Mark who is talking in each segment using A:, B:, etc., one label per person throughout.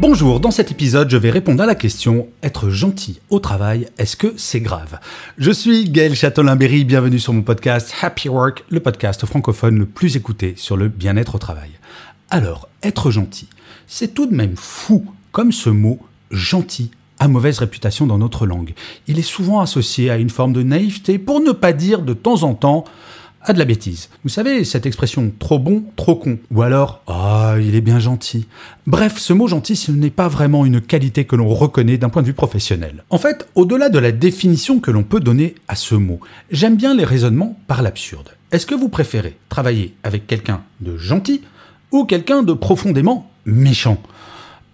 A: Bonjour, dans cet épisode, je vais répondre à la question être gentil au travail, est-ce que c'est grave? Je suis Gaël Châtelain-Berry, bienvenue sur mon podcast Happy Work, le podcast francophone le plus écouté sur le bien-être au travail. Alors, être gentil, c'est tout de même fou comme ce mot gentil a mauvaise réputation dans notre langue. Il est souvent associé à une forme de naïveté, pour ne pas dire de temps en temps à de la bêtise. Vous savez, cette expression trop bon, trop con. Ou alors, ah, il est bien gentil. Bref, ce mot gentil, ce n'est pas vraiment une qualité que l'on reconnaît d'un point de vue professionnel. En fait, au-delà de la définition que l'on peut donner à ce mot, j'aime bien les raisonnements par l'absurde. Est-ce que vous préférez travailler avec quelqu'un de gentil ou quelqu'un de profondément méchant?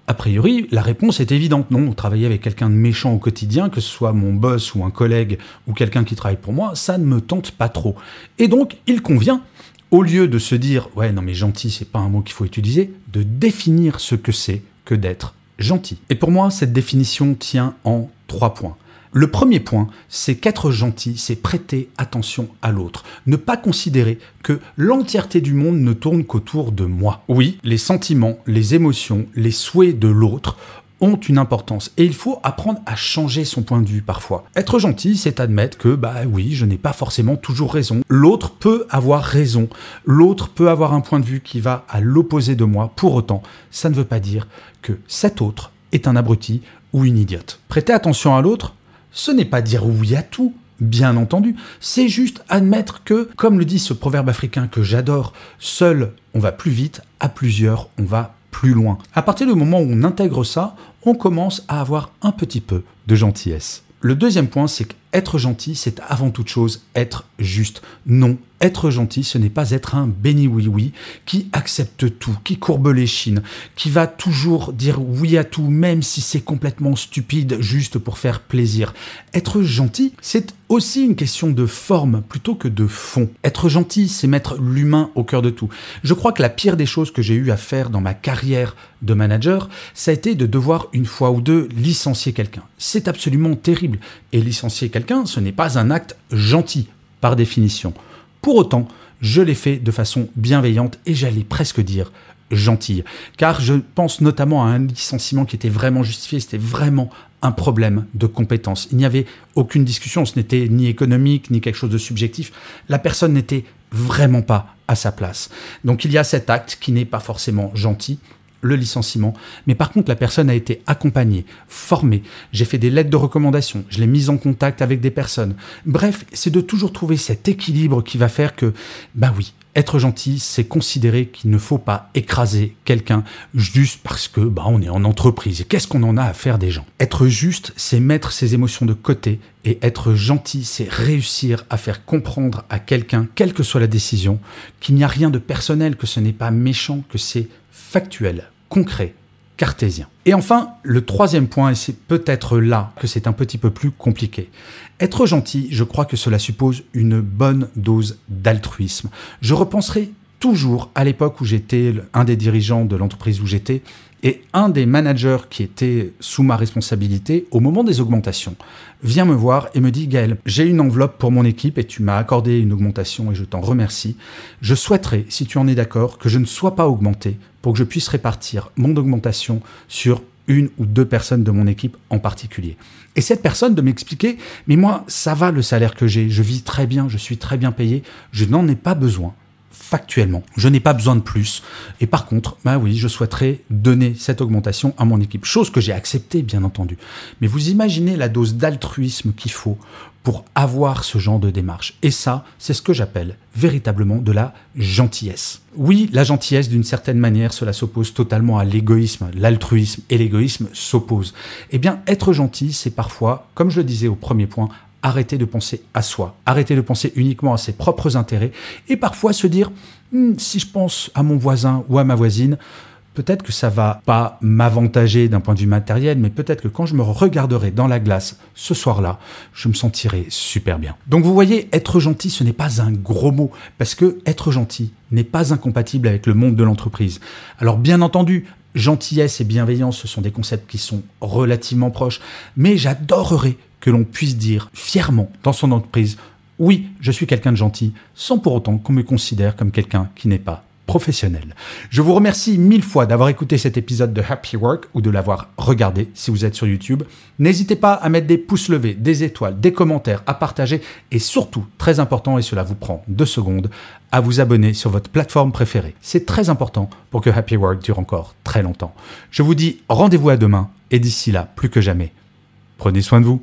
A: A priori, la réponse est évidente. Non, travailler avec quelqu'un de méchant au quotidien, que ce soit mon boss ou un collègue ou quelqu'un qui travaille pour moi, ça ne me tente pas trop. Et donc, il convient, au lieu de se dire ouais, non mais gentil, c'est pas un mot qu'il faut utiliser, de définir ce que c'est que d'être gentil. Et pour moi, cette définition tient en trois points. Le premier point, c'est qu'être gentil, c'est prêter attention à l'autre. Ne pas considérer que l'entièreté du monde ne tourne qu'autour de moi. Oui, les sentiments, les émotions, les souhaits de l'autre ont une importance et il faut apprendre à changer son point de vue parfois. Être gentil, c'est admettre que bah oui, je n'ai pas forcément toujours raison. L'autre peut avoir raison. L'autre peut avoir un point de vue qui va à l'opposé de moi. Pour autant, ça ne veut pas dire que cet autre est un abruti ou une idiote. Prêter attention à l'autre, ce n'est pas dire oui à tout, bien entendu, c'est juste admettre que, comme le dit ce proverbe africain que j'adore, seul on va plus vite, à plusieurs on va plus loin. À partir du moment où on intègre ça, on commence à avoir un petit peu de gentillesse. Le deuxième point, c'est qu'être gentil, c'est avant toute chose être juste. Non, être gentil, ce n'est pas être un béni oui oui qui accepte tout, qui courbe les chines, qui va toujours dire oui à tout, même si c'est complètement stupide, juste pour faire plaisir. Être gentil, c'est aussi une question de forme plutôt que de fond. Être gentil, c'est mettre l'humain au cœur de tout. Je crois que la pire des choses que j'ai eu à faire dans ma carrière de manager, ça a été de devoir une fois ou deux licencier quelqu'un. C'est absolument terrible. Et licencier quelqu'un, ce n'est pas un acte gentil, par définition. Pour autant, je l'ai fait de façon bienveillante et j'allais presque dire gentille. Car je pense notamment à un licenciement qui était vraiment justifié, c'était vraiment un problème de compétence. Il n'y avait aucune discussion, ce n'était ni économique, ni quelque chose de subjectif. La personne n'était vraiment pas à sa place. Donc il y a cet acte qui n'est pas forcément gentil, le licenciement. Mais par contre, la personne a été accompagnée, formée. J'ai fait des lettres de recommandation. Je l'ai mise en contact avec des personnes. Bref, c'est de toujours trouver cet équilibre qui va faire que, bah oui, être gentil, c'est considérer qu'il ne faut pas écraser quelqu'un juste parce que bah on est en entreprise. Qu'est-ce qu'on en a à faire des gens? Être juste, c'est mettre ses émotions de côté et être gentil, c'est réussir à faire comprendre à quelqu'un, quelle que soit la décision, qu'il n'y a rien de personnel, que ce n'est pas méchant, que c'est factuel, concret, cartésien. Et enfin, le troisième point, et c'est peut-être là que c'est un petit peu plus compliqué. Être gentil, je crois que cela suppose une bonne dose d'altruisme. Je repenserai toujours à l'époque où j'étais un des dirigeants de l'entreprise où j'étais et un des managers qui était sous ma responsabilité au moment des augmentations vient me voir et me dit Gaël, j'ai une enveloppe pour mon équipe et tu m'as accordé une augmentation et je t'en remercie. Je souhaiterais, si tu en es d'accord, que je ne sois pas augmenté pour que je puisse répartir mon augmentation sur une ou deux personnes de mon équipe en particulier. Et cette personne de m'expliquer, mais moi, ça va le salaire que j'ai, je vis très bien, je suis très bien payé, je n'en ai pas besoin factuellement. Je n'ai pas besoin de plus. Et par contre, bah oui, je souhaiterais donner cette augmentation à mon équipe. Chose que j'ai acceptée, bien entendu. Mais vous imaginez la dose d'altruisme qu'il faut pour avoir ce genre de démarche. Et ça, c'est ce que j'appelle véritablement de la gentillesse. Oui, la gentillesse, d'une certaine manière, cela s'oppose totalement à l'égoïsme. L'altruisme et l'égoïsme s'opposent. Eh bien, être gentil, c'est parfois, comme je le disais au premier point, arrêter de penser à soi, arrêter de penser uniquement à ses propres intérêts et parfois se dire Hmm, si je pense à mon voisin ou à ma voisine, peut-être que ça va pas m'avantager d'un point de vue matériel, mais peut-être que quand je me regarderai dans la glace ce soir-là, je me sentirai super bien. Donc vous voyez, être gentil, ce n'est pas un gros mot, parce que être gentil n'est pas incompatible avec le monde de l'entreprise. Alors bien entendu, gentillesse et bienveillance, ce sont des concepts qui sont relativement proches, mais j'adorerais que l'on puisse dire fièrement dans son entreprise, oui, je suis quelqu'un de gentil, sans pour autant qu'on me considère comme quelqu'un qui n'est pas professionnel. Je vous remercie mille fois d'avoir écouté cet épisode de Happy Work ou de l'avoir regardé si vous êtes sur YouTube. N'hésitez pas à mettre des pouces levés, des étoiles, des commentaires, à partager et surtout, très important et cela vous prend deux secondes, à vous abonner sur votre plateforme préférée. C'est très important pour que Happy Work dure encore très longtemps. Je vous dis rendez-vous à demain et d'ici là, plus que jamais, prenez soin de vous.